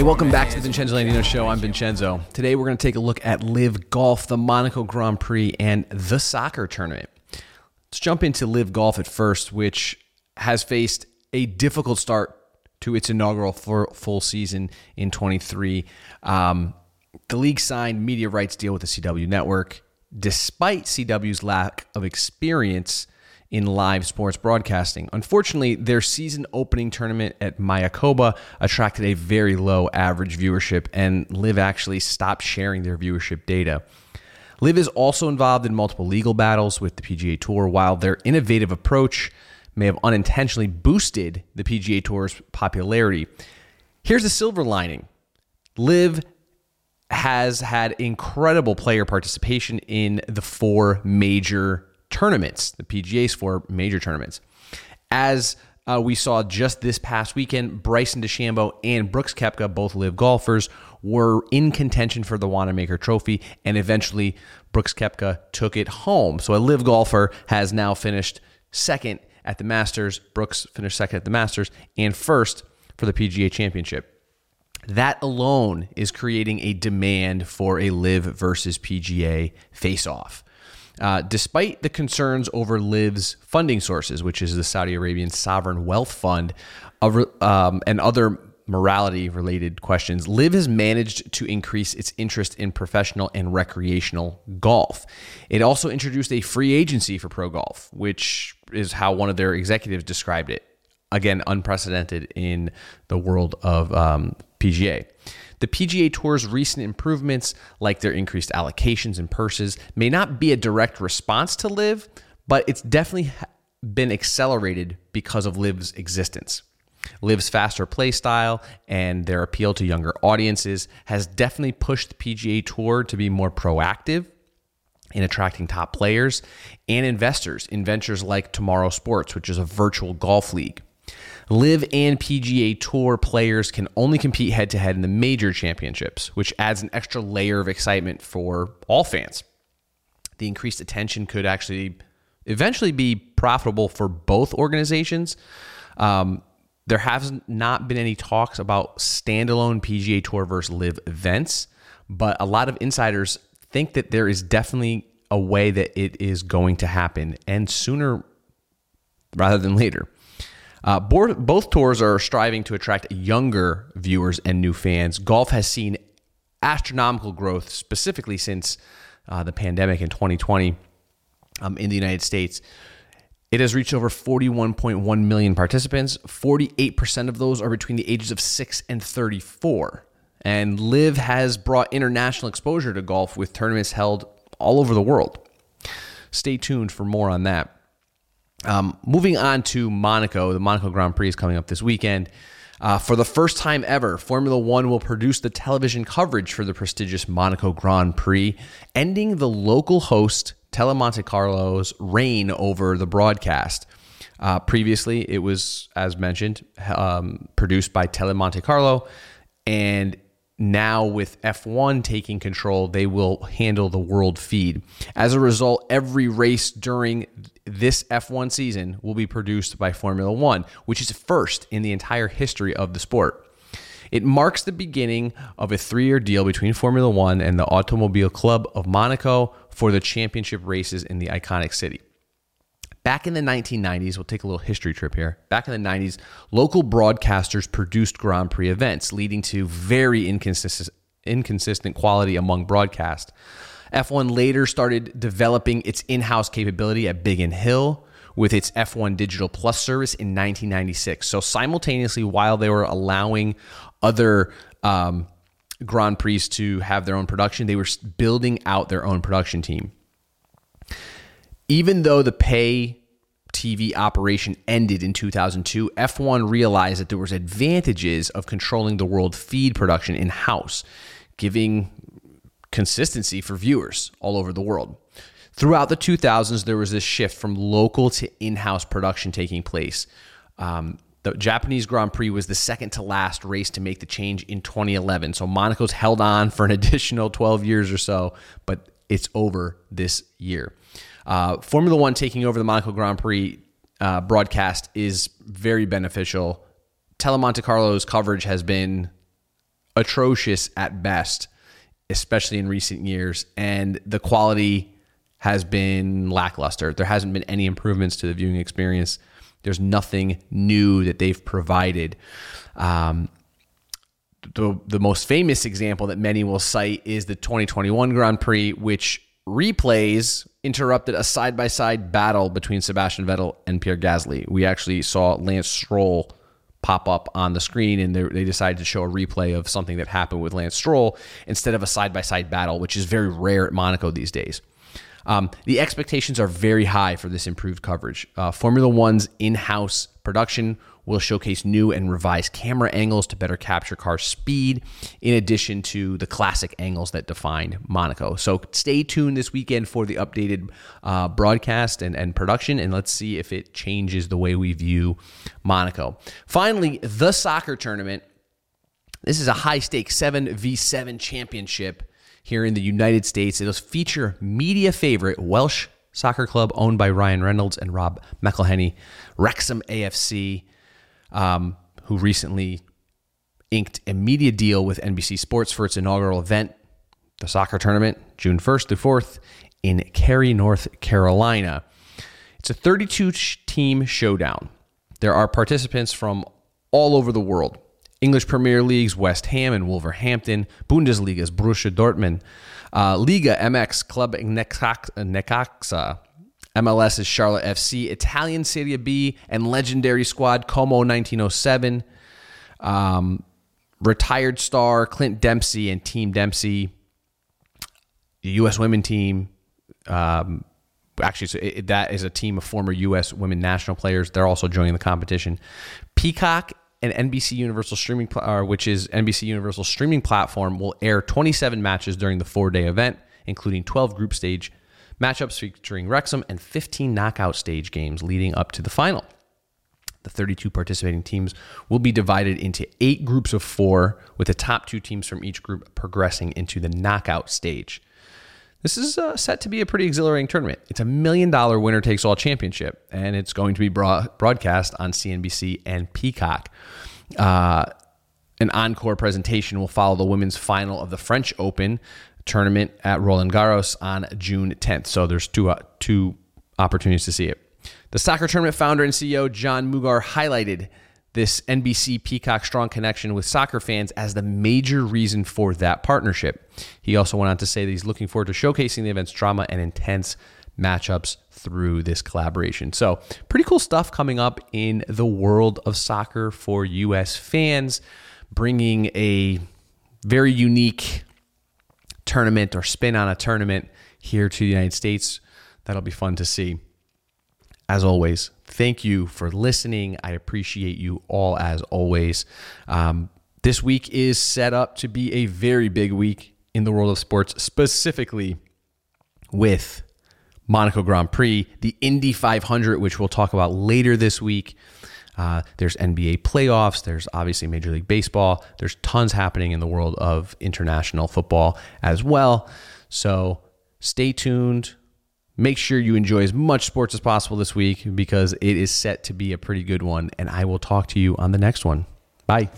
Hey, welcome back to the Vincenzo Landino Show. I'm Vincenzo. Today we're going to take a look at LIV Golf, the Monaco Grand Prix, and the soccer tournament. Let's jump into LIV Golf at first, which has faced a difficult start to its inaugural full season in 23. Um, the league signed media rights deal with the CW network. Despite CW's lack of experience in live sports broadcasting. Unfortunately, their season opening tournament at Mayakoba attracted a very low average viewership, and LIV actually stopped sharing their viewership data. LIV is also involved in multiple legal battles with the PGA Tour, while their innovative approach may have unintentionally boosted the PGA Tour's popularity. Here's the silver lining LIV has had incredible player participation in the four major tournaments, the PGA's four major tournaments. As uh, we saw just this past weekend, Bryson DeChambeau and Brooks Koepka, both LIV golfers, were in contention for the Wanamaker Trophy, and eventually Brooks Koepka took it home. So a LIV golfer has now finished second at the Masters. Brooks finished second at the Masters and first for the PGA Championship. That alone is creating a demand for a LIV versus PGA face off. Uh, despite the concerns over Liv's funding sources, which is the Saudi Arabian Sovereign Wealth Fund, um, and other morality related questions, Liv has managed to increase its interest in professional and recreational golf. It also introduced a free agency for pro golf, which is how one of their executives described it. Again, unprecedented in the world of um, PGA. The PGA Tour's recent improvements, like their increased allocations and purses, may not be a direct response to LIV, but it's definitely been accelerated because of LIV's existence. LIV's faster play style and their appeal to younger audiences has definitely pushed the PGA Tour to be more proactive in attracting top players and investors in ventures like TMRW Sports, which is a virtual golf league. LIV and PGA Tour players can only compete head to head in the major championships, which adds an extra layer of excitement for all fans. The increased attention could actually eventually be profitable for both organizations. Um, there has not been any talks about standalone PGA Tour versus LIV events, but a lot of insiders think that there is definitely a way that it is going to happen, and sooner rather than later. Uh, both tours are striving to attract younger viewers and new fans. Golf has seen astronomical growth, specifically since uh, the pandemic in 2020 um, in the United States. It has reached over 41.1 million participants. 48% of those are between the ages of 6 and 34. And LIV has brought international exposure to golf with tournaments held all over the world. Stay tuned for more on that. Um, moving on to Monaco, the Monaco Grand Prix is coming up this weekend. Uh, for the first time ever, Formula One will produce the television coverage for the prestigious Monaco Grand Prix, ending the local host Tele Monte Carlo's reign over the broadcast. Uh, previously, it was, as mentioned, um, produced by Tele Monte Carlo, and now with F1 taking control, they will handle the world feed. As a result, every race during this F1 season will be produced by Formula One, which is first in the entire history of the sport. It marks the beginning of a three year deal between Formula One and the Automobile Club of Monaco for the championship races in the iconic city. Back in the 1990s, we'll take a little history trip here. Back in the 90s, local broadcasters produced Grand Prix events, leading to very inconsistent, inconsistent quality among broadcast. F1 later started developing its in house capability at Biggin Hill with its F1 Digital Plus service in 1996. So, simultaneously, while they were allowing other um, Grand Prix to have their own production, they were building out their own production team even though the pay TV operation ended in 2002, F1 realized that there was advantages of controlling the world feed production in-house, giving consistency for viewers all over the world. Throughout the 2000s, there was this shift from local to in-house production taking place. Um, the Japanese Grand Prix was the second to last race to make the change in 2011. So Monaco's held on for an additional 12 years or so, but it's over this year. Uh, Formula One taking over the Monaco Grand Prix uh, broadcast is very beneficial. Telemonte Carlo's coverage has been atrocious at best, especially in recent years, and the quality has been lackluster. There hasn't been any improvements to the viewing experience. There's nothing new that they've provided. Um, the the most famous example that many will cite is the 2021 Grand Prix, which replays interrupted a side by side battle between Sebastian Vettel and Pierre Gasly. We actually saw Lance Stroll pop up on the screen and they decided to show a replay of something that happened with Lance Stroll instead of a side by side battle, which is very rare at Monaco these days. Um, the expectations are very high for this improved coverage. Uh, Formula One's in house production will showcase new and revised camera angles to better capture car speed, in addition to the classic angles that define Monaco. So stay tuned this weekend for the updated uh, broadcast and, and production, and let's see if it changes the way we view Monaco. Finally, the soccer tournament. This is a high stakes 7v7 championship here in the United States. It'll feature media favorite Welsh soccer club owned by Ryan Reynolds and Rob McElhenney, Wrexham AFC, um, who recently inked a media deal with NBC Sports for its inaugural event, the soccer tournament, June 1st to 4th in Cary, North Carolina. It's a 32 team showdown. There are participants from all over the world. English Premier League's West Ham and Wolverhampton, Bundesliga's Borussia Dortmund, uh, Liga MX Club Necaxa, MLS's Charlotte FC, Italian Serie B, and legendary squad Como 1907, um, retired star Clint Dempsey and Team Dempsey, the U.S. women team. Um, actually, so it, that is a team of former U.S. women national players. They're also joining the competition. Peacock and NBC Universal streaming, uh, which is NBC Universal streaming platform, will air 27 matches during the four-day event, including 12 group stage matchups featuring Wrexham and 15 knockout stage games leading up to the final. The 32 participating teams will be divided into eight groups of four, with the top two teams from each group progressing into the knockout stage. This is uh, set to be a pretty exhilarating tournament. It's a million dollar winner takes all championship, and it's going to be broad- broadcast on CNBC and Peacock. Uh, an encore presentation will follow the women's final of the French Open tournament at Roland Garros on June 10th. So there's two uh, two opportunities to see it. The soccer tournament founder and CEO Jon Mugar highlighted this NBC Peacock strong connection with soccer fans as the major reason for that partnership. He also went on to say that he's looking forward to showcasing the event's drama and intense matchups through this collaboration. So, pretty cool stuff coming up in the world of soccer for US fans, bringing a very unique tournament or spin on a tournament here to the United States. That'll be fun to see. As always, thank you for listening. I appreciate you all as always. Um, this week is set up to be a very big week in the world of sports, specifically with Monaco Grand Prix, the Indy 500, which we'll talk about later this week. Uh, there's NBA playoffs. There's obviously Major League Baseball. There's tons happening in the world of international football as well. So stay tuned. Make sure you enjoy as much sports as possible this week because it is set to be a pretty good one. And I will talk to you on the next one. Bye.